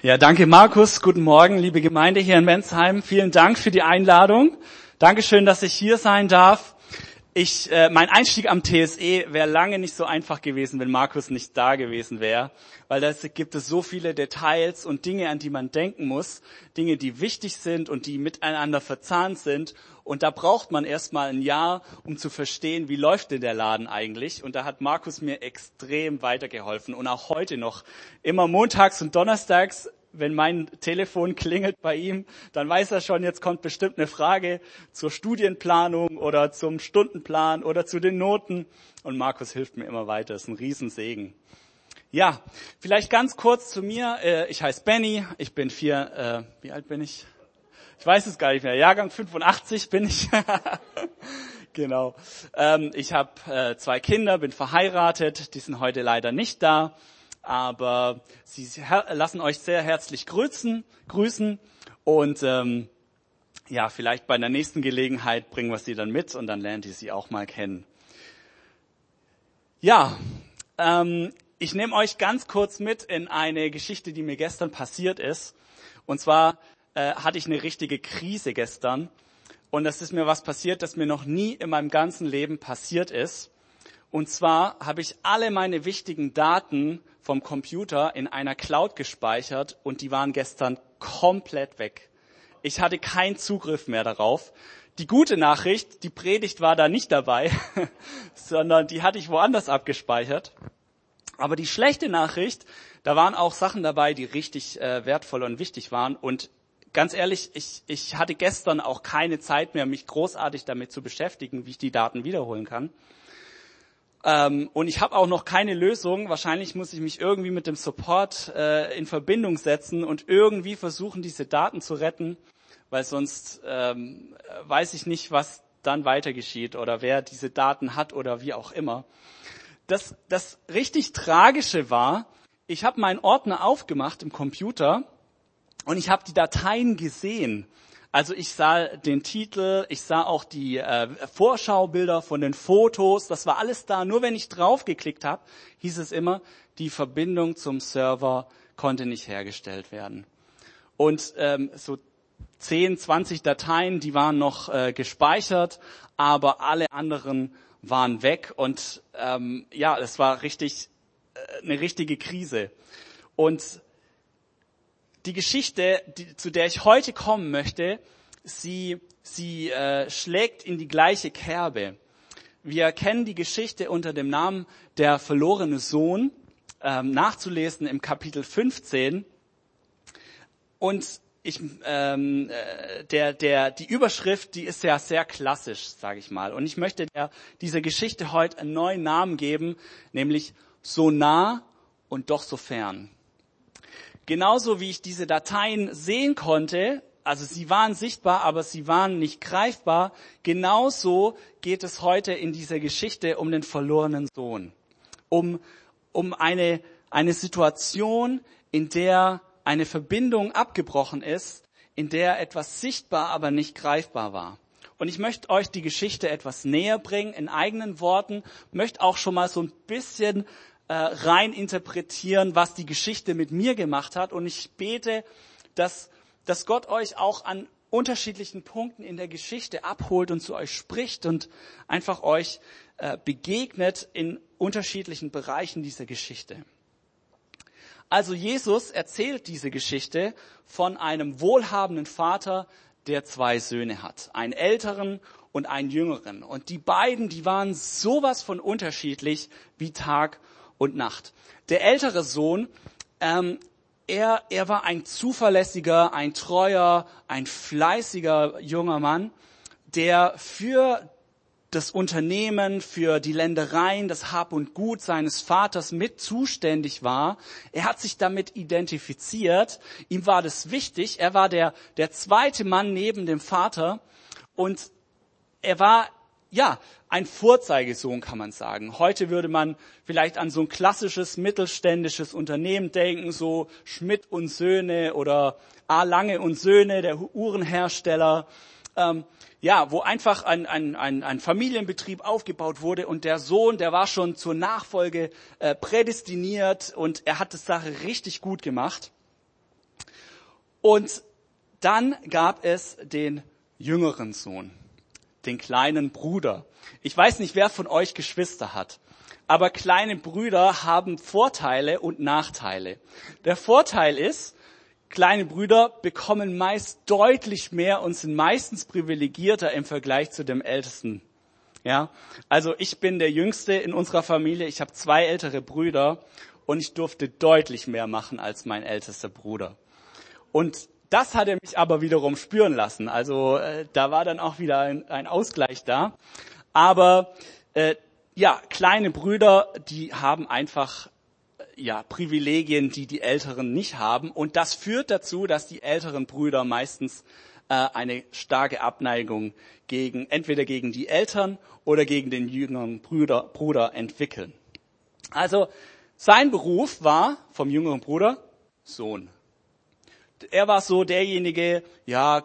Ja, danke Markus. Guten Morgen, liebe Gemeinde hier in Mensheim. Vielen Dank für die Einladung. Dankeschön, dass ich hier sein darf. Ich, äh, mein Einstieg am TSE wäre lange nicht so einfach gewesen, wenn Markus nicht da gewesen wäre, weil da gibt es so viele Details und Dinge, an die man denken muss, Dinge, die wichtig sind und die miteinander verzahnt sind. Und da braucht man erstmal ein Jahr, um zu verstehen, wie läuft denn der Laden eigentlich. Und da hat Markus mir extrem weitergeholfen und auch heute noch. Immer montags und donnerstags wenn mein Telefon klingelt bei ihm, dann weiß er schon, jetzt kommt bestimmt eine Frage zur Studienplanung oder zum Stundenplan oder zu den Noten. Und Markus hilft mir immer weiter. Das ist ein Riesensegen. Ja, vielleicht ganz kurz zu mir. Äh, ich heiße Benny. Ich bin vier, äh, wie alt bin ich? Ich weiß es gar nicht mehr. Jahrgang 85 bin ich. genau. Ähm, ich habe äh, zwei Kinder, bin verheiratet. Die sind heute leider nicht da aber sie lassen euch sehr herzlich grüßen, grüßen und ähm, ja, vielleicht bei der nächsten Gelegenheit bringen wir sie dann mit und dann lernt ihr sie auch mal kennen. Ja, ähm, ich nehme euch ganz kurz mit in eine Geschichte, die mir gestern passiert ist. Und zwar äh, hatte ich eine richtige Krise gestern. Und das ist mir was passiert, das mir noch nie in meinem ganzen Leben passiert ist. Und zwar habe ich alle meine wichtigen Daten vom Computer in einer Cloud gespeichert und die waren gestern komplett weg. Ich hatte keinen Zugriff mehr darauf. Die gute Nachricht, die Predigt war da nicht dabei, sondern die hatte ich woanders abgespeichert. Aber die schlechte Nachricht, da waren auch Sachen dabei, die richtig äh, wertvoll und wichtig waren. Und ganz ehrlich, ich, ich hatte gestern auch keine Zeit mehr, mich großartig damit zu beschäftigen, wie ich die Daten wiederholen kann. Ähm, und ich habe auch noch keine Lösung. Wahrscheinlich muss ich mich irgendwie mit dem Support äh, in Verbindung setzen und irgendwie versuchen, diese Daten zu retten, weil sonst ähm, weiß ich nicht, was dann weiter geschieht oder wer diese Daten hat oder wie auch immer. Das, das richtig Tragische war, ich habe meinen Ordner aufgemacht im Computer und ich habe die Dateien gesehen. Also ich sah den Titel, ich sah auch die äh, Vorschaubilder von den Fotos, das war alles da. Nur wenn ich draufgeklickt habe, hieß es immer, die Verbindung zum Server konnte nicht hergestellt werden. Und ähm, so 10, 20 Dateien, die waren noch äh, gespeichert, aber alle anderen waren weg. Und ähm, ja, es war richtig äh, eine richtige Krise. Und die Geschichte, die, zu der ich heute kommen möchte, sie, sie äh, schlägt in die gleiche Kerbe. Wir kennen die Geschichte unter dem Namen der verlorene Sohn, ähm, nachzulesen im Kapitel 15. Und ich, ähm, äh, der, der, die Überschrift, die ist ja sehr klassisch, sage ich mal. Und ich möchte der, dieser Geschichte heute einen neuen Namen geben, nämlich so nah und doch so fern. Genauso wie ich diese Dateien sehen konnte, also sie waren sichtbar, aber sie waren nicht greifbar, genauso geht es heute in dieser Geschichte um den verlorenen Sohn. Um, um eine, eine Situation, in der eine Verbindung abgebrochen ist, in der etwas sichtbar, aber nicht greifbar war. Und ich möchte euch die Geschichte etwas näher bringen in eigenen Worten, möchte auch schon mal so ein bisschen äh, rein interpretieren, was die Geschichte mit mir gemacht hat. Und ich bete, dass, dass Gott euch auch an unterschiedlichen Punkten in der Geschichte abholt und zu euch spricht und einfach euch äh, begegnet in unterschiedlichen Bereichen dieser Geschichte. Also Jesus erzählt diese Geschichte von einem wohlhabenden Vater, der zwei Söhne hat, einen älteren und einen jüngeren. Und die beiden, die waren sowas von unterschiedlich wie Tag und Nacht. Der ältere Sohn, ähm, er, er war ein zuverlässiger, ein treuer, ein fleißiger junger Mann, der für das Unternehmen, für die Ländereien, das Hab und Gut seines Vaters mit zuständig war. Er hat sich damit identifiziert. Ihm war das wichtig. Er war der, der zweite Mann neben dem Vater und er war ja, ein Vorzeigesohn kann man sagen. Heute würde man vielleicht an so ein klassisches mittelständisches Unternehmen denken, so Schmidt und Söhne oder A. Lange und Söhne, der Uhrenhersteller. Ähm, ja, wo einfach ein, ein, ein, ein Familienbetrieb aufgebaut wurde und der Sohn, der war schon zur Nachfolge äh, prädestiniert und er hat die Sache richtig gut gemacht. Und dann gab es den jüngeren Sohn, den kleinen Bruder. Ich weiß nicht, wer von euch Geschwister hat, aber kleine Brüder haben Vorteile und Nachteile. Der Vorteil ist, kleine Brüder bekommen meist deutlich mehr und sind meistens privilegierter im Vergleich zu dem ältesten. Ja, also ich bin der Jüngste in unserer Familie. Ich habe zwei ältere Brüder und ich durfte deutlich mehr machen als mein ältester Bruder. Und das hat er mich aber wiederum spüren lassen. Also äh, da war dann auch wieder ein, ein Ausgleich da. Aber äh, ja, kleine Brüder, die haben einfach äh, ja Privilegien, die die Älteren nicht haben. Und das führt dazu, dass die älteren Brüder meistens äh, eine starke Abneigung gegen entweder gegen die Eltern oder gegen den jüngeren Bruder, Bruder entwickeln. Also sein Beruf war vom jüngeren Bruder Sohn er war so derjenige, ja,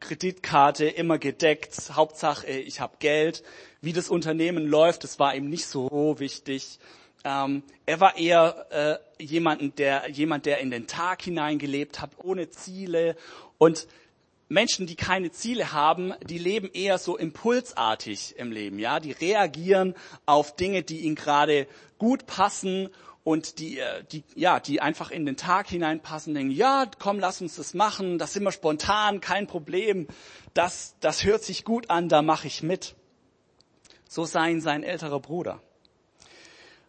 Kreditkarte immer gedeckt, Hauptsache ich habe Geld. Wie das Unternehmen läuft, das war ihm nicht so wichtig. Ähm, er war eher äh, jemanden, der, jemand, der in den Tag hineingelebt hat, ohne Ziele. Und Menschen, die keine Ziele haben, die leben eher so impulsartig im Leben. Ja, die reagieren auf Dinge, die ihnen gerade gut passen und die, äh, die, ja, die einfach in den Tag hineinpassen, denken, ja, komm, lass uns das machen, das sind wir spontan, kein Problem, das, das hört sich gut an, da mache ich mit. So sei sein älterer Bruder.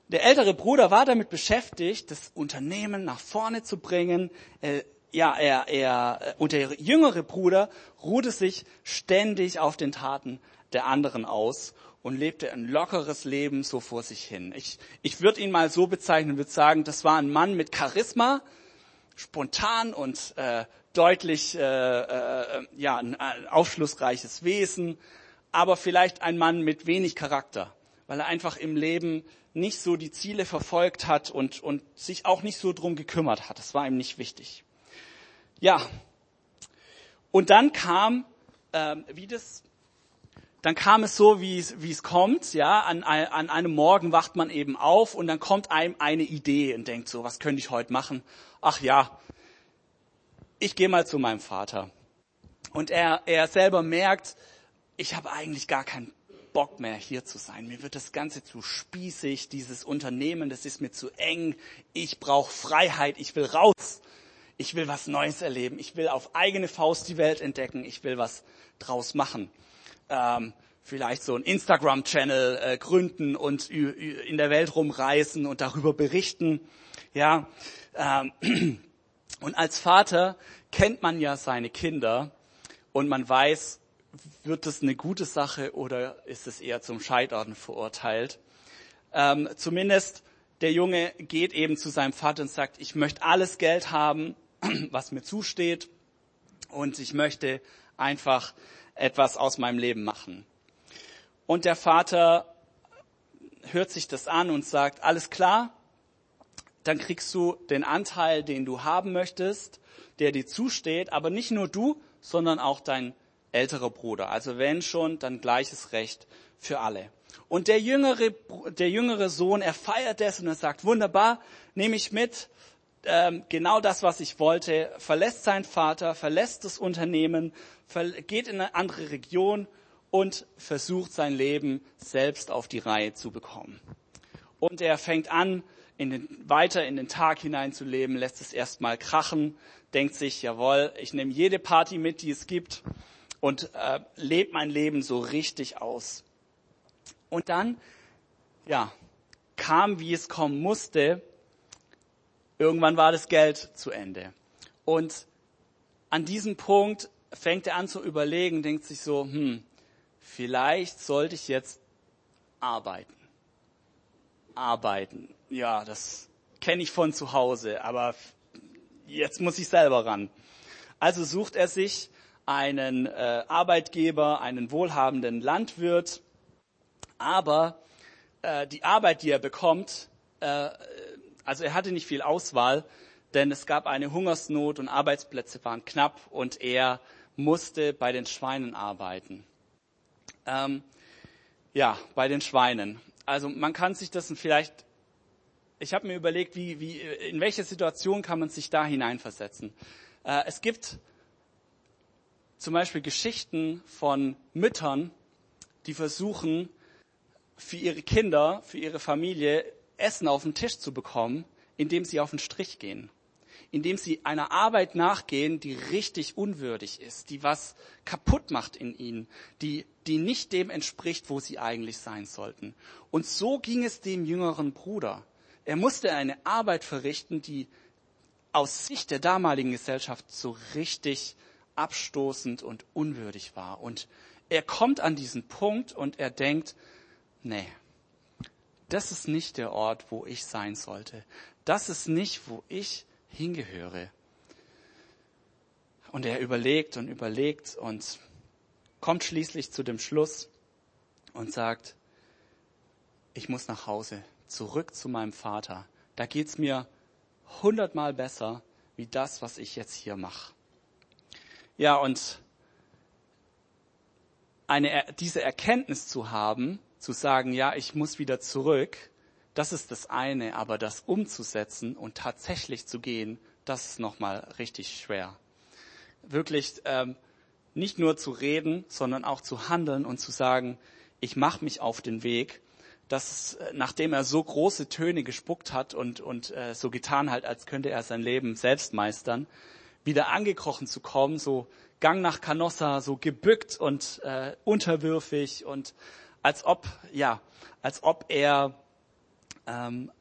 Der ältere Bruder war damit beschäftigt, das Unternehmen nach vorne zu bringen. Äh, ja, er, er, und der jüngere Bruder ruhte sich ständig auf den Taten der anderen aus und lebte ein lockeres Leben so vor sich hin. Ich, ich würde ihn mal so bezeichnen, würde sagen, das war ein Mann mit Charisma, spontan und äh, deutlich, äh, äh, ja, ein aufschlussreiches Wesen, aber vielleicht ein Mann mit wenig Charakter, weil er einfach im Leben nicht so die Ziele verfolgt hat und, und sich auch nicht so drum gekümmert hat. Das war ihm nicht wichtig. Ja, und dann kam, äh, wie das dann kam es so, wie es, wie es kommt, ja, an, an einem Morgen wacht man eben auf und dann kommt einem eine Idee und denkt so, was könnte ich heute machen? Ach ja, ich gehe mal zu meinem Vater. Und er, er selber merkt, ich habe eigentlich gar keinen Bock mehr hier zu sein. Mir wird das Ganze zu spießig, dieses Unternehmen, das ist mir zu eng. Ich brauche Freiheit, ich will raus. Ich will was Neues erleben. Ich will auf eigene Faust die Welt entdecken. Ich will was draus machen ähm, vielleicht so ein Instagram-Channel äh, gründen und in der Welt rumreisen und darüber berichten. Ja, ähm, und als Vater kennt man ja seine Kinder und man weiß, wird es eine gute Sache oder ist es eher zum Scheitern verurteilt. Ähm, zumindest der Junge geht eben zu seinem Vater und sagt, ich möchte alles Geld haben, was mir zusteht und ich möchte einfach etwas aus meinem Leben machen. Und der Vater hört sich das an und sagt, alles klar, dann kriegst du den Anteil, den du haben möchtest, der dir zusteht, aber nicht nur du, sondern auch dein älterer Bruder. Also wenn schon, dann gleiches Recht für alle. Und der jüngere, der jüngere Sohn, er feiert das und er sagt, wunderbar, nehme ich mit, ähm, genau das, was ich wollte, verlässt seinen Vater, verlässt das Unternehmen, geht in eine andere Region und versucht sein Leben selbst auf die Reihe zu bekommen. Und er fängt an, in den, weiter in den Tag hineinzuleben, lässt es erstmal krachen, denkt sich, jawohl, ich nehme jede Party mit, die es gibt und äh, lebt mein Leben so richtig aus. Und dann, ja, kam, wie es kommen musste, irgendwann war das Geld zu Ende. Und an diesem Punkt fängt er an zu überlegen, denkt sich so, hm, vielleicht sollte ich jetzt arbeiten. Arbeiten. Ja, das kenne ich von zu Hause, aber jetzt muss ich selber ran. Also sucht er sich einen äh, Arbeitgeber, einen wohlhabenden Landwirt, aber äh, die Arbeit, die er bekommt, äh, also er hatte nicht viel Auswahl, denn es gab eine Hungersnot und Arbeitsplätze waren knapp und er musste bei den Schweinen arbeiten. Ähm, ja, bei den Schweinen. Also man kann sich das vielleicht, ich habe mir überlegt, wie, wie, in welche Situation kann man sich da hineinversetzen. Äh, es gibt zum Beispiel Geschichten von Müttern, die versuchen, für ihre Kinder, für ihre Familie Essen auf den Tisch zu bekommen, indem sie auf den Strich gehen. Indem sie einer Arbeit nachgehen, die richtig unwürdig ist, die was kaputt macht in ihnen, die, die nicht dem entspricht, wo sie eigentlich sein sollten. Und so ging es dem jüngeren Bruder. Er musste eine Arbeit verrichten, die aus Sicht der damaligen Gesellschaft so richtig abstoßend und unwürdig war. Und er kommt an diesen Punkt und er denkt, nee, das ist nicht der Ort, wo ich sein sollte. Das ist nicht, wo ich hingehöre. Und er überlegt und überlegt und kommt schließlich zu dem Schluss und sagt, ich muss nach Hause, zurück zu meinem Vater. Da geht's mir hundertmal besser wie das, was ich jetzt hier mache. Ja, und eine, diese Erkenntnis zu haben, zu sagen, ja, ich muss wieder zurück, das ist das eine, aber das umzusetzen und tatsächlich zu gehen, das ist nochmal richtig schwer. Wirklich ähm, nicht nur zu reden, sondern auch zu handeln und zu sagen, ich mache mich auf den Weg, dass äh, nachdem er so große Töne gespuckt hat und, und äh, so getan hat, als könnte er sein Leben selbst meistern, wieder angekrochen zu kommen, so Gang nach Canossa, so gebückt und äh, unterwürfig und als ob, ja, als ob er, ähm,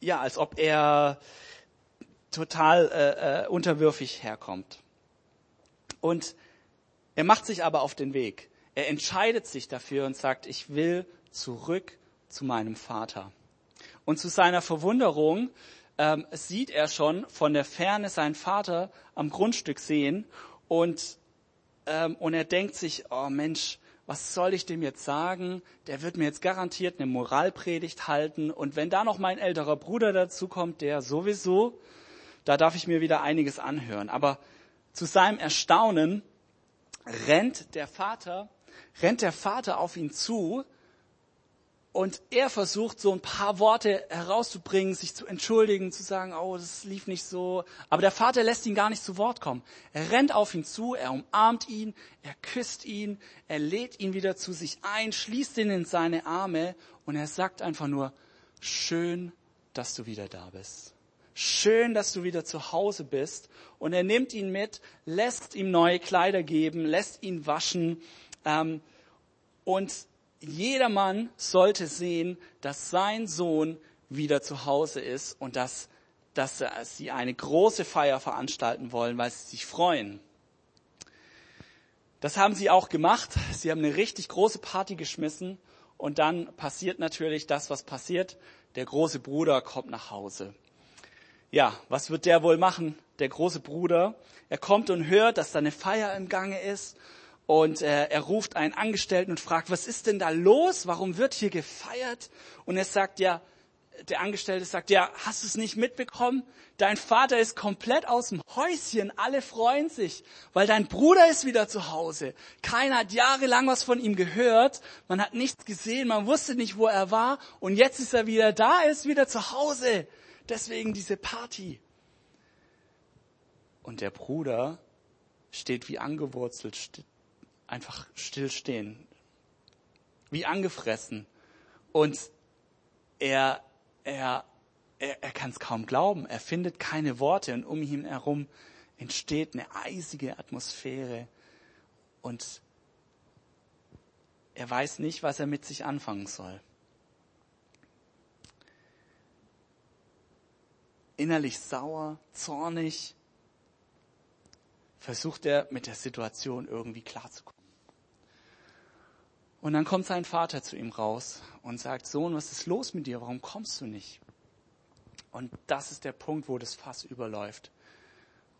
ja, als ob er total äh, äh, unterwürfig herkommt. Und er macht sich aber auf den Weg. Er entscheidet sich dafür und sagt, ich will zurück zu meinem Vater. Und zu seiner Verwunderung ähm, sieht er schon von der Ferne seinen Vater am Grundstück sehen und, ähm, und er denkt sich, oh Mensch, was soll ich dem jetzt sagen? Der wird mir jetzt garantiert eine Moralpredigt halten. Und wenn da noch mein älterer Bruder dazu kommt, der sowieso, da darf ich mir wieder einiges anhören. Aber zu seinem Erstaunen rennt der Vater, rennt der Vater auf ihn zu und er versucht so ein paar Worte herauszubringen, sich zu entschuldigen, zu sagen, oh, das lief nicht so. Aber der Vater lässt ihn gar nicht zu Wort kommen. Er rennt auf ihn zu, er umarmt ihn, er küsst ihn, er lädt ihn wieder zu sich ein, schließt ihn in seine Arme und er sagt einfach nur, schön, dass du wieder da bist. Schön, dass du wieder zu Hause bist. Und er nimmt ihn mit, lässt ihm neue Kleider geben, lässt ihn waschen. Ähm, und jedermann sollte sehen, dass sein Sohn wieder zu Hause ist und dass, dass sie eine große Feier veranstalten wollen, weil sie sich freuen. Das haben sie auch gemacht. Sie haben eine richtig große Party geschmissen und dann passiert natürlich das, was passiert. Der große Bruder kommt nach Hause. Ja, was wird der wohl machen? Der große Bruder. Er kommt und hört, dass da eine Feier im Gange ist und äh, er ruft einen Angestellten und fragt, was ist denn da los? Warum wird hier gefeiert? Und er sagt, ja, der Angestellte sagt, ja, hast du es nicht mitbekommen? Dein Vater ist komplett aus dem Häuschen, alle freuen sich, weil dein Bruder ist wieder zu Hause. Keiner hat jahrelang was von ihm gehört, man hat nichts gesehen, man wusste nicht, wo er war und jetzt ist er wieder da, er ist wieder zu Hause. Deswegen diese Party. Und der Bruder steht wie angewurzelt, einfach stillstehen, wie angefressen. Und er, er, er, er kann es kaum glauben. Er findet keine Worte und um ihn herum entsteht eine eisige Atmosphäre und er weiß nicht, was er mit sich anfangen soll. Innerlich sauer, zornig, versucht er mit der Situation irgendwie klarzukommen. Und dann kommt sein Vater zu ihm raus und sagt, Sohn, was ist los mit dir? Warum kommst du nicht? Und das ist der Punkt, wo das Fass überläuft.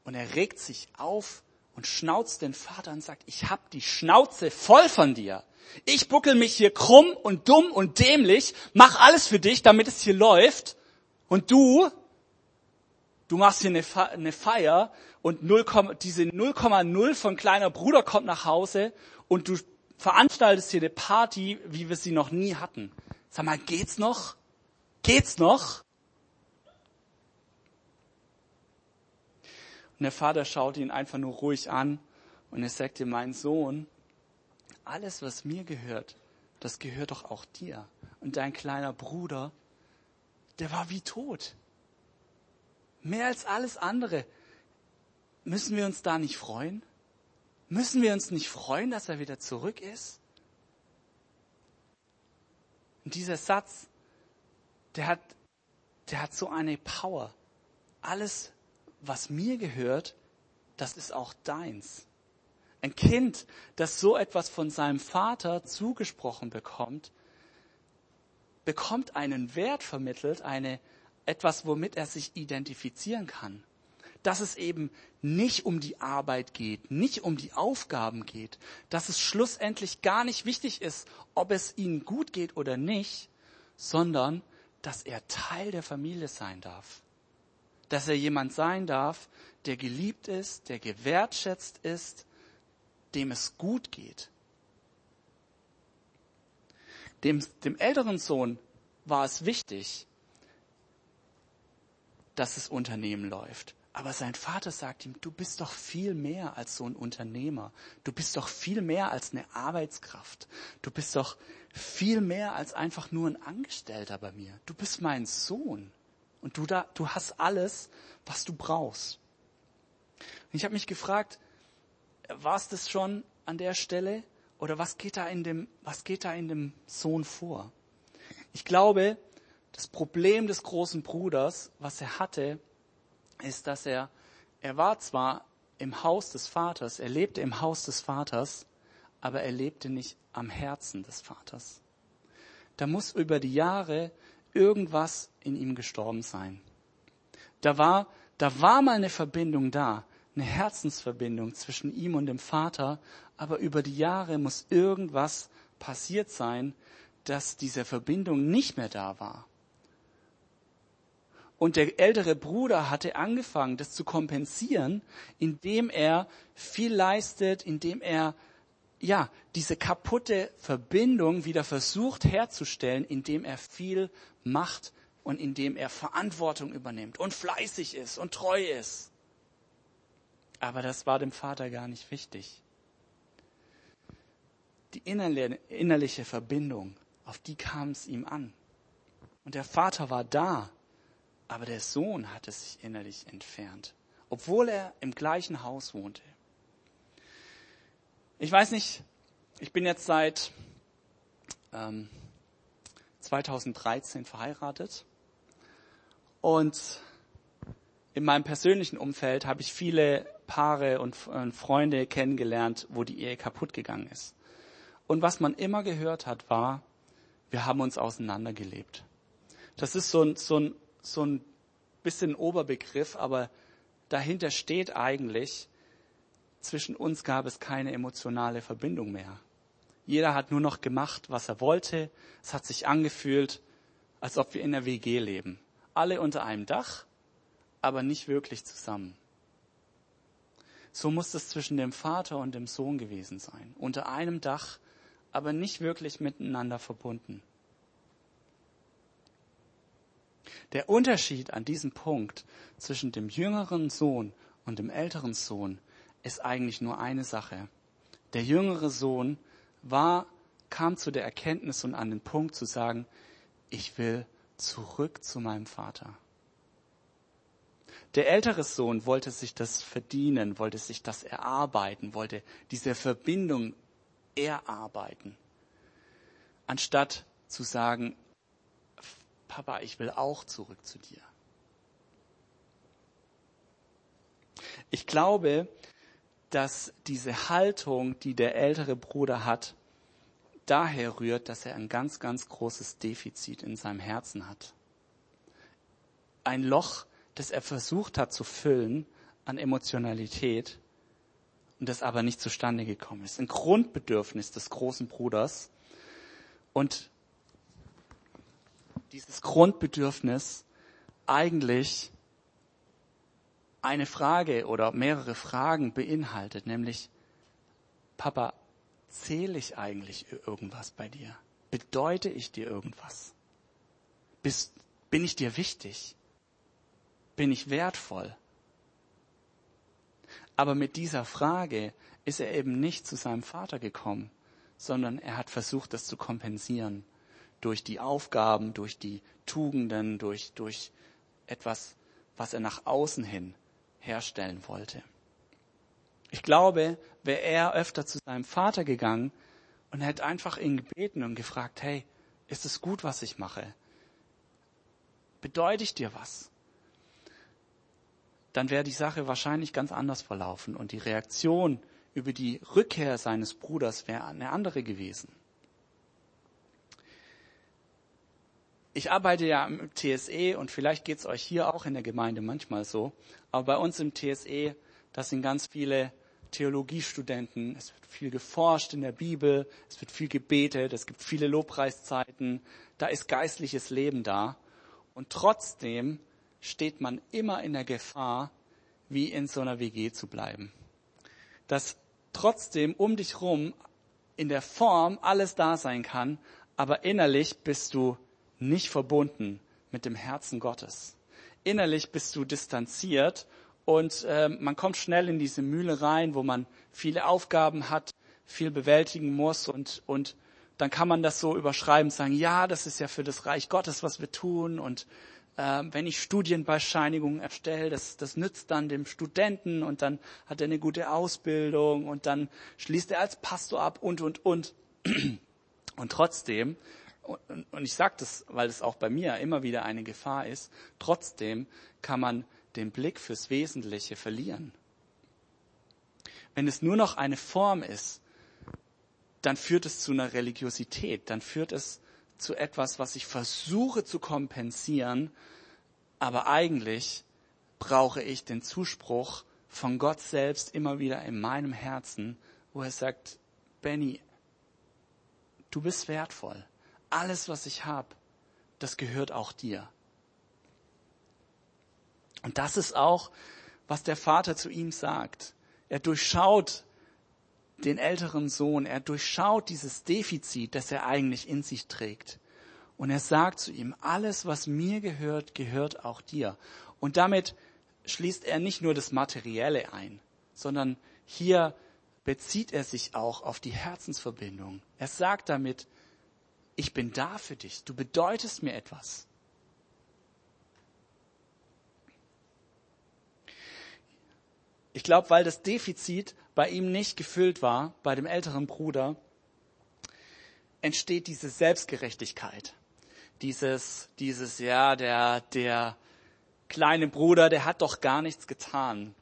Und er regt sich auf und schnauzt den Vater und sagt, ich hab die Schnauze voll von dir. Ich buckel mich hier krumm und dumm und dämlich, mach alles für dich, damit es hier läuft. Und du, du machst hier eine Feier und 0, diese 0,0 von kleiner Bruder kommt nach Hause und du veranstaltest hier eine Party, wie wir sie noch nie hatten. Sag mal, geht's noch? Geht's noch? Und der Vater schaut ihn einfach nur ruhig an und er sagte, mein Sohn, alles, was mir gehört, das gehört doch auch dir. Und dein kleiner Bruder, der war wie tot. Mehr als alles andere. Müssen wir uns da nicht freuen? Müssen wir uns nicht freuen, dass er wieder zurück ist? Und dieser Satz, der hat, der hat so eine Power. Alles, was mir gehört, das ist auch deins. Ein Kind, das so etwas von seinem Vater zugesprochen bekommt, bekommt einen Wert vermittelt, eine, etwas, womit er sich identifizieren kann. Dass es eben nicht um die Arbeit geht, nicht um die Aufgaben geht, dass es schlussendlich gar nicht wichtig ist, ob es ihnen gut geht oder nicht, sondern dass er Teil der Familie sein darf. Dass er jemand sein darf, der geliebt ist, der gewertschätzt ist, dem es gut geht. Dem, dem älteren Sohn war es wichtig, dass das Unternehmen läuft. Aber sein Vater sagt ihm, du bist doch viel mehr als so ein Unternehmer. Du bist doch viel mehr als eine Arbeitskraft. Du bist doch viel mehr als einfach nur ein Angestellter bei mir. Du bist mein Sohn. Und du, da, du hast alles, was du brauchst. Und ich habe mich gefragt, war es das schon an der Stelle? Oder was geht da in dem, was geht da in dem Sohn vor? Ich glaube, das Problem des großen Bruders, was er hatte, ist, dass er, er war zwar im Haus des Vaters, er lebte im Haus des Vaters, aber er lebte nicht am Herzen des Vaters. Da muss über die Jahre irgendwas in ihm gestorben sein. Da war, da war mal eine Verbindung da, eine Herzensverbindung zwischen ihm und dem Vater, aber über die Jahre muss irgendwas passiert sein, dass diese Verbindung nicht mehr da war. Und der ältere Bruder hatte angefangen, das zu kompensieren, indem er viel leistet, indem er ja, diese kaputte Verbindung wieder versucht herzustellen, indem er viel macht und indem er Verantwortung übernimmt und fleißig ist und treu ist. Aber das war dem Vater gar nicht wichtig. Die innerliche Verbindung, auf die kam es ihm an. Und der Vater war da, aber der Sohn hatte sich innerlich entfernt, obwohl er im gleichen Haus wohnte. Ich weiß nicht, ich bin jetzt seit ähm, 2013 verheiratet und in meinem persönlichen Umfeld habe ich viele Paare und Freunde kennengelernt, wo die Ehe kaputt gegangen ist. Und was man immer gehört hat, war, wir haben uns auseinandergelebt. Das ist so ein, so ein, so ein bisschen Oberbegriff, aber dahinter steht eigentlich, zwischen uns gab es keine emotionale Verbindung mehr. Jeder hat nur noch gemacht, was er wollte. Es hat sich angefühlt, als ob wir in der WG leben. Alle unter einem Dach, aber nicht wirklich zusammen. So muss es zwischen dem Vater und dem Sohn gewesen sein. Unter einem Dach, aber nicht wirklich miteinander verbunden. Der Unterschied an diesem Punkt zwischen dem jüngeren Sohn und dem älteren Sohn ist eigentlich nur eine Sache. Der jüngere Sohn war, kam zu der Erkenntnis und an den Punkt zu sagen, ich will zurück zu meinem Vater. Der ältere Sohn wollte sich das verdienen, wollte sich das erarbeiten, wollte diese Verbindung erarbeiten, anstatt zu sagen, Papa, ich will auch zurück zu dir. Ich glaube, dass diese Haltung, die der ältere Bruder hat, daher rührt, dass er ein ganz, ganz großes Defizit in seinem Herzen hat. Ein Loch, das er versucht hat zu füllen an Emotionalität und das aber nicht zustande gekommen ist. Ein Grundbedürfnis des großen Bruders. Und dieses Grundbedürfnis eigentlich eine Frage oder mehrere Fragen beinhaltet, nämlich, Papa, zähle ich eigentlich irgendwas bei dir? Bedeute ich dir irgendwas? Bist, bin ich dir wichtig? Bin ich wertvoll? Aber mit dieser Frage ist er eben nicht zu seinem Vater gekommen, sondern er hat versucht, das zu kompensieren. Durch die Aufgaben, durch die Tugenden, durch, durch etwas, was er nach außen hin herstellen wollte. Ich glaube, wäre er öfter zu seinem Vater gegangen und hätte einfach ihn gebeten und gefragt, hey, ist es gut, was ich mache? Bedeute ich dir was? Dann wäre die Sache wahrscheinlich ganz anders verlaufen und die Reaktion über die Rückkehr seines Bruders wäre eine andere gewesen. Ich arbeite ja im TSE und vielleicht geht es euch hier auch in der Gemeinde manchmal so, aber bei uns im TSE, das sind ganz viele Theologiestudenten, es wird viel geforscht in der Bibel, es wird viel gebetet, es gibt viele Lobpreiszeiten, da ist geistliches Leben da. Und trotzdem steht man immer in der Gefahr, wie in so einer WG zu bleiben. Dass trotzdem um dich rum in der Form alles da sein kann, aber innerlich bist du nicht verbunden mit dem Herzen Gottes. Innerlich bist du distanziert und äh, man kommt schnell in diese Mühle rein, wo man viele Aufgaben hat, viel bewältigen muss und, und dann kann man das so überschreiben, sagen, ja, das ist ja für das Reich Gottes, was wir tun und äh, wenn ich Studienbescheinigungen erstelle, das, das nützt dann dem Studenten und dann hat er eine gute Ausbildung und dann schließt er als Pastor ab und, und, und. Und trotzdem, und, und ich sage das, weil es auch bei mir immer wieder eine Gefahr ist, trotzdem kann man den Blick fürs Wesentliche verlieren. Wenn es nur noch eine Form ist, dann führt es zu einer Religiosität, dann führt es zu etwas, was ich versuche zu kompensieren, aber eigentlich brauche ich den Zuspruch von Gott selbst immer wieder in meinem Herzen, wo er sagt, Benny, du bist wertvoll. Alles, was ich habe, das gehört auch dir. Und das ist auch, was der Vater zu ihm sagt. Er durchschaut den älteren Sohn, er durchschaut dieses Defizit, das er eigentlich in sich trägt. Und er sagt zu ihm, alles, was mir gehört, gehört auch dir. Und damit schließt er nicht nur das Materielle ein, sondern hier bezieht er sich auch auf die Herzensverbindung. Er sagt damit, ich bin da für dich, du bedeutest mir etwas. Ich glaube, weil das Defizit bei ihm nicht gefüllt war, bei dem älteren Bruder, entsteht diese Selbstgerechtigkeit. Dieses, dieses, ja, der, der kleine Bruder, der hat doch gar nichts getan.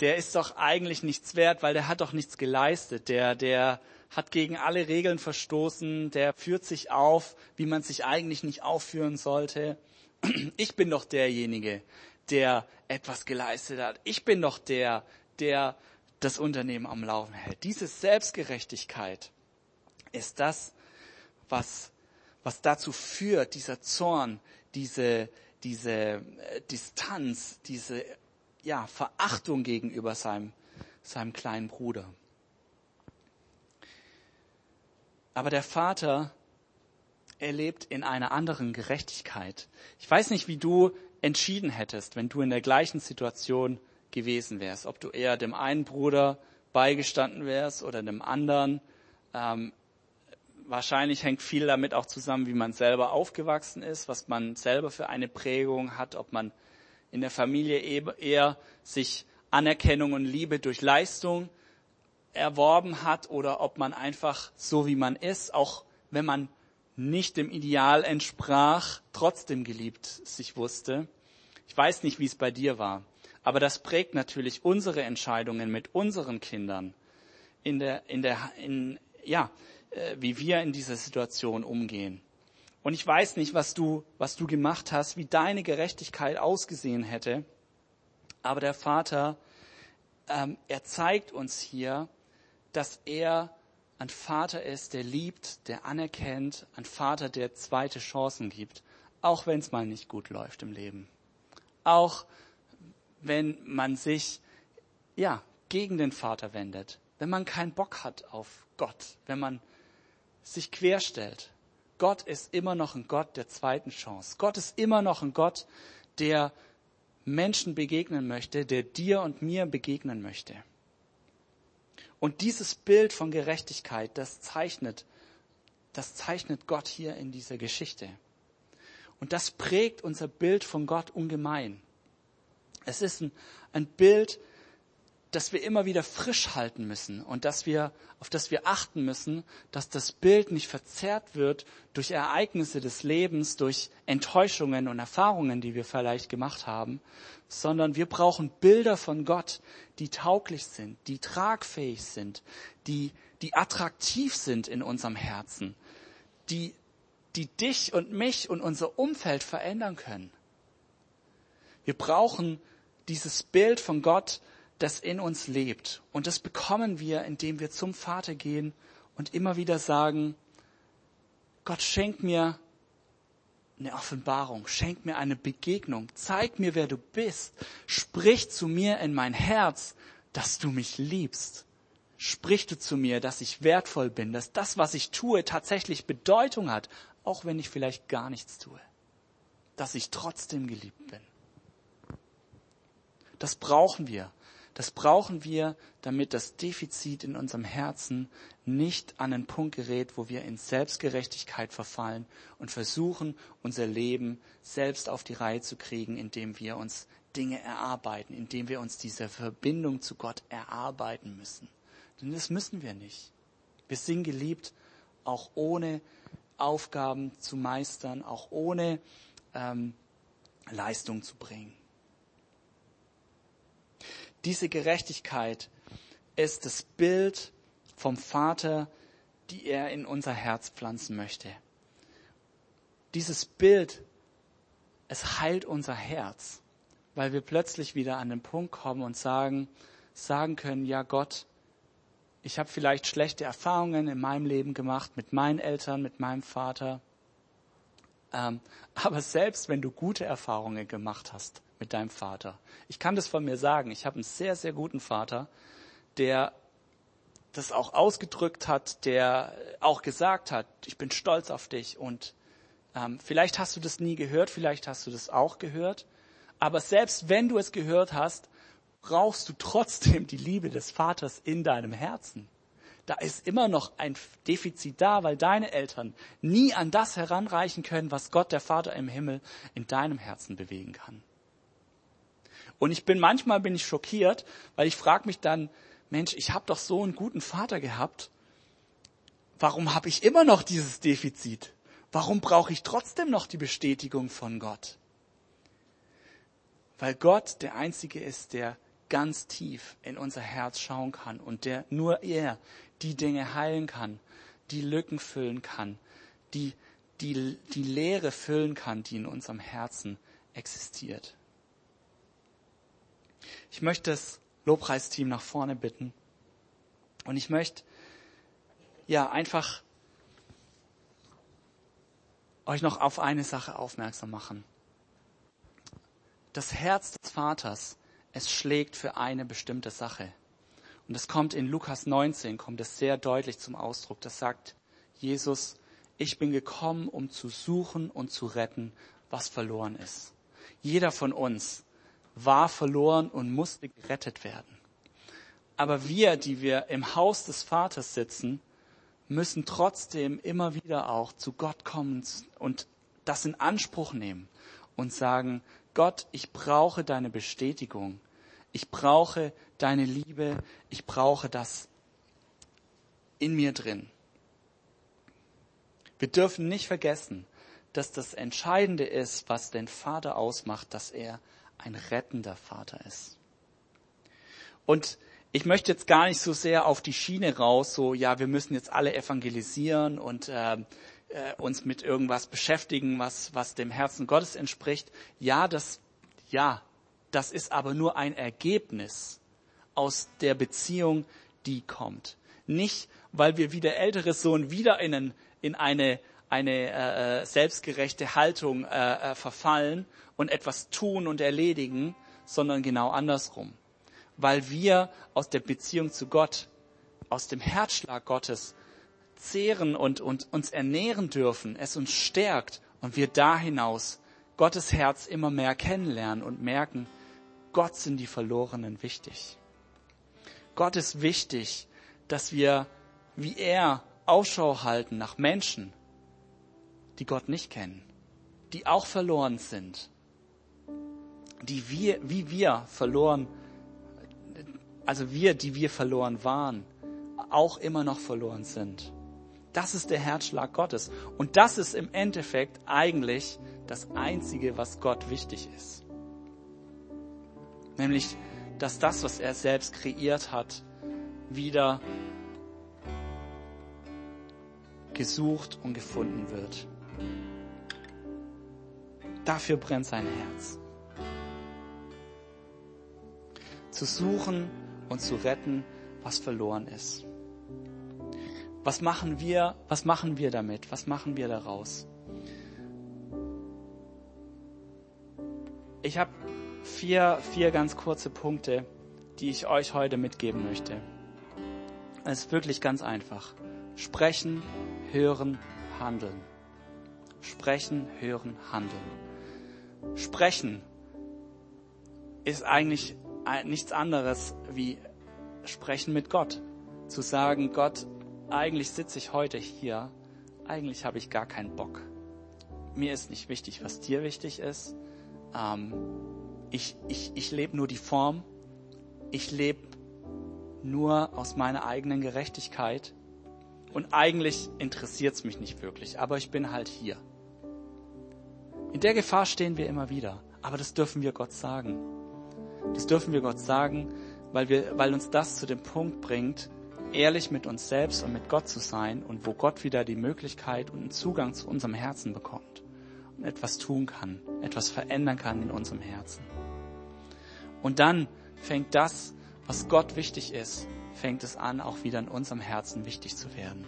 Der ist doch eigentlich nichts wert, weil der hat doch nichts geleistet. Der, der hat gegen alle Regeln verstoßen. Der führt sich auf, wie man sich eigentlich nicht aufführen sollte. Ich bin doch derjenige, der etwas geleistet hat. Ich bin doch der, der das Unternehmen am Laufen hält. Diese Selbstgerechtigkeit ist das, was, was dazu führt, dieser Zorn, diese, diese äh, Distanz, diese ja, Verachtung gegenüber seinem, seinem kleinen Bruder. Aber der Vater er lebt in einer anderen Gerechtigkeit. Ich weiß nicht, wie du entschieden hättest, wenn du in der gleichen Situation gewesen wärst, ob du eher dem einen Bruder beigestanden wärst oder dem anderen. Ähm, wahrscheinlich hängt viel damit auch zusammen, wie man selber aufgewachsen ist, was man selber für eine Prägung hat, ob man in der Familie eher sich Anerkennung und Liebe durch Leistung erworben hat oder ob man einfach so wie man ist, auch wenn man nicht dem Ideal entsprach, trotzdem geliebt sich wusste. Ich weiß nicht, wie es bei dir war, aber das prägt natürlich unsere Entscheidungen mit unseren Kindern in der, in der, in, ja, äh, wie wir in dieser Situation umgehen. Und ich weiß nicht, was du, was du gemacht hast, wie deine Gerechtigkeit ausgesehen hätte, aber der Vater, ähm, er zeigt uns hier, dass er ein Vater ist, der liebt, der anerkennt, ein Vater, der zweite Chancen gibt, auch wenn es mal nicht gut läuft im Leben. Auch wenn man sich, ja, gegen den Vater wendet, wenn man keinen Bock hat auf Gott, wenn man sich querstellt. Gott ist immer noch ein Gott der zweiten Chance. Gott ist immer noch ein Gott, der Menschen begegnen möchte, der dir und mir begegnen möchte. Und dieses Bild von Gerechtigkeit, das zeichnet, das zeichnet Gott hier in dieser Geschichte. Und das prägt unser Bild von Gott ungemein. Es ist ein, ein Bild, das wir immer wieder frisch halten müssen und dass wir, auf das wir achten müssen, dass das Bild nicht verzerrt wird durch Ereignisse des Lebens, durch Enttäuschungen und Erfahrungen, die wir vielleicht gemacht haben, sondern wir brauchen Bilder von Gott, die tauglich sind, die tragfähig sind, die, die attraktiv sind in unserem Herzen, die, die dich und mich und unser Umfeld verändern können. Wir brauchen dieses Bild von Gott, das in uns lebt. Und das bekommen wir, indem wir zum Vater gehen und immer wieder sagen, Gott schenk mir eine Offenbarung, schenk mir eine Begegnung, zeig mir, wer du bist, sprich zu mir in mein Herz, dass du mich liebst. Sprich du zu mir, dass ich wertvoll bin, dass das, was ich tue, tatsächlich Bedeutung hat, auch wenn ich vielleicht gar nichts tue. Dass ich trotzdem geliebt bin. Das brauchen wir. Das brauchen wir, damit das Defizit in unserem Herzen nicht an den Punkt gerät, wo wir in Selbstgerechtigkeit verfallen und versuchen, unser Leben selbst auf die Reihe zu kriegen, indem wir uns Dinge erarbeiten, indem wir uns diese Verbindung zu Gott erarbeiten müssen. Denn das müssen wir nicht. Wir sind geliebt, auch ohne Aufgaben zu meistern, auch ohne ähm, Leistung zu bringen. Diese Gerechtigkeit ist das Bild vom Vater, die er in unser Herz pflanzen möchte. Dieses Bild, es heilt unser Herz, weil wir plötzlich wieder an den Punkt kommen und sagen, sagen können, ja Gott, ich habe vielleicht schlechte Erfahrungen in meinem Leben gemacht mit meinen Eltern, mit meinem Vater. Ähm, aber selbst wenn du gute Erfahrungen gemacht hast, mit deinem Vater. Ich kann das von mir sagen. Ich habe einen sehr, sehr guten Vater, der das auch ausgedrückt hat, der auch gesagt hat, ich bin stolz auf dich und ähm, vielleicht hast du das nie gehört, vielleicht hast du das auch gehört, aber selbst wenn du es gehört hast, brauchst du trotzdem die Liebe des Vaters in deinem Herzen. Da ist immer noch ein Defizit da, weil deine Eltern nie an das heranreichen können, was Gott, der Vater im Himmel, in deinem Herzen bewegen kann. Und ich bin manchmal bin ich schockiert, weil ich frage mich dann, Mensch, ich habe doch so einen guten Vater gehabt. Warum habe ich immer noch dieses Defizit? Warum brauche ich trotzdem noch die Bestätigung von Gott? Weil Gott der Einzige ist, der ganz tief in unser Herz schauen kann und der nur er die Dinge heilen kann, die Lücken füllen kann, die, die, die Leere füllen kann, die in unserem Herzen existiert. Ich möchte das Lobpreisteam nach vorne bitten. Und ich möchte ja einfach euch noch auf eine Sache aufmerksam machen. Das Herz des Vaters, es schlägt für eine bestimmte Sache. Und das kommt in Lukas 19, kommt es sehr deutlich zum Ausdruck. Das sagt Jesus, ich bin gekommen, um zu suchen und zu retten, was verloren ist. Jeder von uns war verloren und musste gerettet werden. Aber wir, die wir im Haus des Vaters sitzen, müssen trotzdem immer wieder auch zu Gott kommen und das in Anspruch nehmen und sagen, Gott, ich brauche deine Bestätigung. Ich brauche deine Liebe. Ich brauche das in mir drin. Wir dürfen nicht vergessen, dass das Entscheidende ist, was den Vater ausmacht, dass er ein rettender Vater ist. Und ich möchte jetzt gar nicht so sehr auf die Schiene raus, so ja, wir müssen jetzt alle evangelisieren und äh, äh, uns mit irgendwas beschäftigen, was was dem Herzen Gottes entspricht. Ja, das ja, das ist aber nur ein Ergebnis aus der Beziehung, die kommt. Nicht, weil wir wie der ältere Sohn wieder in, einen, in eine eine äh, äh, selbstgerechte Haltung äh, äh, verfallen und etwas tun und erledigen, sondern genau andersrum. Weil wir aus der Beziehung zu Gott, aus dem Herzschlag Gottes zehren und, und uns ernähren dürfen, es uns stärkt und wir da hinaus Gottes Herz immer mehr kennenlernen und merken, Gott sind die Verlorenen wichtig. Gott ist wichtig, dass wir wie er Ausschau halten nach Menschen, die Gott nicht kennen, die auch verloren sind, die wir, wie wir verloren, also wir, die wir verloren waren, auch immer noch verloren sind. Das ist der Herzschlag Gottes. Und das ist im Endeffekt eigentlich das Einzige, was Gott wichtig ist. Nämlich, dass das, was er selbst kreiert hat, wieder gesucht und gefunden wird. Dafür brennt sein Herz. Zu suchen und zu retten, was verloren ist. Was machen wir, was machen wir damit? Was machen wir daraus? Ich habe vier, vier ganz kurze Punkte, die ich euch heute mitgeben möchte. Es ist wirklich ganz einfach. Sprechen, hören, handeln. Sprechen, hören, handeln. Sprechen ist eigentlich nichts anderes wie sprechen mit Gott. Zu sagen, Gott, eigentlich sitze ich heute hier, eigentlich habe ich gar keinen Bock. Mir ist nicht wichtig, was dir wichtig ist. Ähm, ich ich, ich lebe nur die Form. Ich lebe nur aus meiner eigenen Gerechtigkeit. Und eigentlich interessiert es mich nicht wirklich, aber ich bin halt hier. In der Gefahr stehen wir immer wieder. Aber das dürfen wir Gott sagen. Das dürfen wir Gott sagen, weil, wir, weil uns das zu dem Punkt bringt, ehrlich mit uns selbst und mit Gott zu sein und wo Gott wieder die Möglichkeit und einen Zugang zu unserem Herzen bekommt und etwas tun kann, etwas verändern kann in unserem Herzen. Und dann fängt das, was Gott wichtig ist, fängt es an, auch wieder in unserem Herzen wichtig zu werden.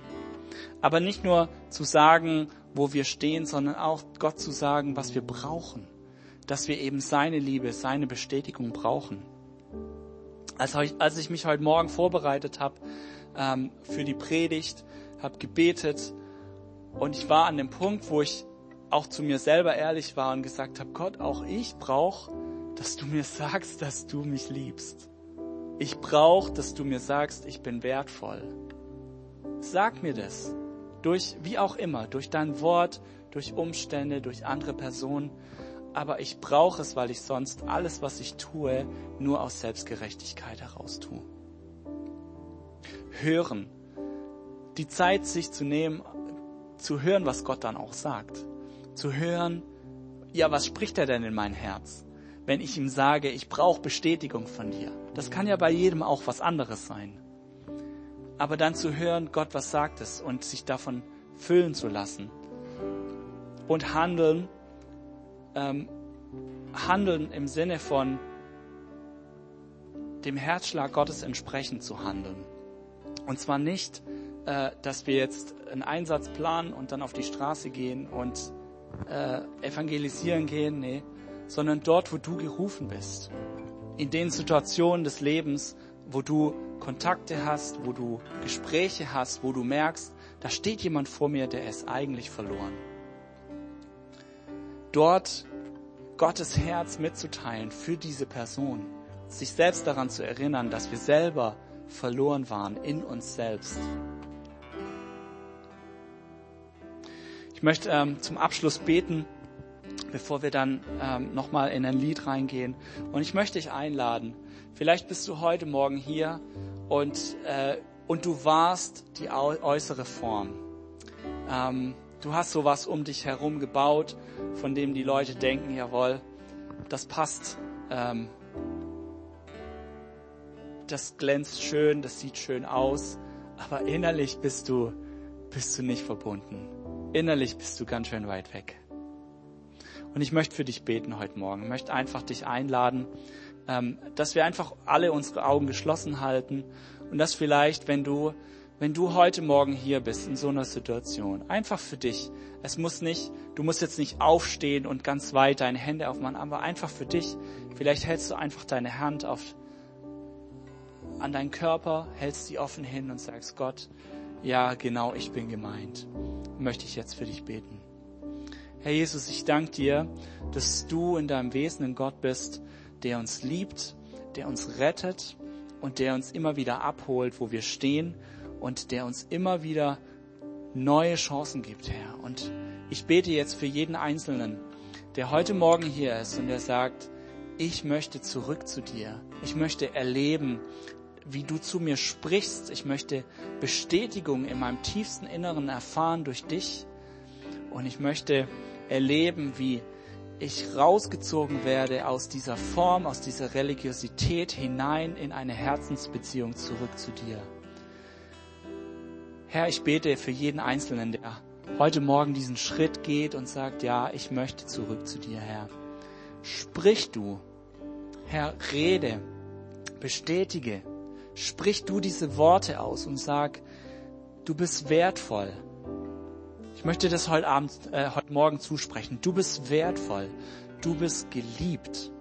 Aber nicht nur zu sagen, wo wir stehen, sondern auch Gott zu sagen, was wir brauchen. Dass wir eben seine Liebe, seine Bestätigung brauchen. Als, ich mich heute Morgen vorbereitet habe ähm, für die Predigt, habe gebetet und ich war an dem Punkt, wo ich auch zu mir selber ehrlich war und gesagt habe, Gott, auch ich brauche, dass du mir sagst, dass du mich liebst. Ich brauche, dass du mir sagst, ich bin wertvoll. Sag mir das. Durch, wie auch immer, durch dein Wort, durch Umstände, durch andere Personen. Aber ich brauche es, weil ich sonst alles, was ich tue, nur aus Selbstgerechtigkeit heraus tue. Hören. Die Zeit, sich zu nehmen, zu hören, was Gott dann auch sagt. Zu hören, ja, was spricht er denn in mein Herz? wenn ich ihm sage, ich brauche Bestätigung von dir. Das kann ja bei jedem auch was anderes sein. Aber dann zu hören, Gott, was sagt es und sich davon füllen zu lassen. Und handeln, ähm, handeln im Sinne von dem Herzschlag Gottes entsprechend zu handeln. Und zwar nicht, äh, dass wir jetzt einen Einsatz planen und dann auf die Straße gehen und äh, evangelisieren gehen, nee, sondern dort, wo du gerufen bist. In den Situationen des Lebens, wo du Kontakte hast, wo du Gespräche hast, wo du merkst, da steht jemand vor mir, der ist eigentlich verloren. Dort Gottes Herz mitzuteilen für diese Person, sich selbst daran zu erinnern, dass wir selber verloren waren in uns selbst. Ich möchte ähm, zum Abschluss beten bevor wir dann ähm, nochmal in ein Lied reingehen. Und ich möchte dich einladen. Vielleicht bist du heute Morgen hier und, äh, und du warst die äußere Form. Ähm, du hast sowas um dich herum gebaut, von dem die Leute denken, jawohl, das passt. Ähm, das glänzt schön, das sieht schön aus, aber innerlich bist du, bist du nicht verbunden. Innerlich bist du ganz schön weit weg. Und ich möchte für dich beten heute Morgen. Ich möchte einfach dich einladen, dass wir einfach alle unsere Augen geschlossen halten und dass vielleicht, wenn du, wenn du heute Morgen hier bist in so einer Situation, einfach für dich, es muss nicht, du musst jetzt nicht aufstehen und ganz weit deine Hände aufmachen, aber einfach für dich, vielleicht hältst du einfach deine Hand auf, an deinen Körper, hältst sie offen hin und sagst, Gott, ja, genau, ich bin gemeint. Möchte ich jetzt für dich beten. Herr Jesus, ich danke dir, dass du in deinem Wesen ein Gott bist, der uns liebt, der uns rettet und der uns immer wieder abholt, wo wir stehen und der uns immer wieder neue Chancen gibt, Herr. Und ich bete jetzt für jeden Einzelnen, der heute Morgen hier ist und der sagt, ich möchte zurück zu dir. Ich möchte erleben, wie du zu mir sprichst. Ich möchte Bestätigung in meinem tiefsten Inneren erfahren durch dich. Und ich möchte erleben, wie ich rausgezogen werde aus dieser Form, aus dieser Religiosität hinein in eine Herzensbeziehung zurück zu dir. Herr, ich bete für jeden Einzelnen, der heute Morgen diesen Schritt geht und sagt, ja, ich möchte zurück zu dir, Herr. Sprich du, Herr, rede, bestätige, sprich du diese Worte aus und sag, du bist wertvoll. Ich möchte das heute Abend, äh, heute Morgen zusprechen. Du bist wertvoll. Du bist geliebt.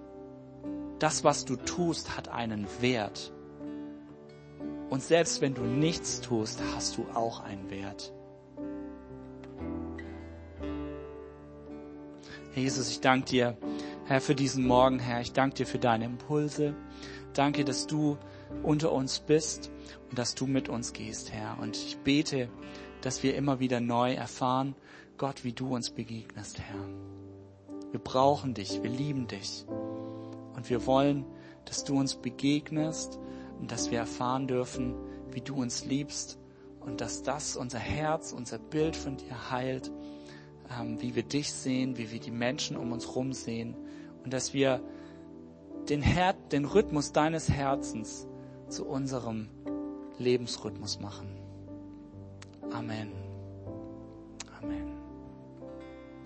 Das, was du tust, hat einen Wert. Und selbst wenn du nichts tust, hast du auch einen Wert. Herr Jesus, ich danke dir, Herr, für diesen Morgen, Herr. Ich danke dir für deine Impulse. Danke, dass du unter uns bist und dass du mit uns gehst, Herr. Und ich bete, dass wir immer wieder neu erfahren, Gott, wie du uns begegnest, Herr. Wir brauchen dich, wir lieben dich. Und wir wollen, dass du uns begegnest und dass wir erfahren dürfen, wie du uns liebst und dass das unser Herz, unser Bild von dir heilt, ähm, wie wir dich sehen, wie wir die Menschen um uns herum sehen und dass wir den, Her den Rhythmus deines Herzens zu unserem Lebensrhythmus machen. Amen. Amen.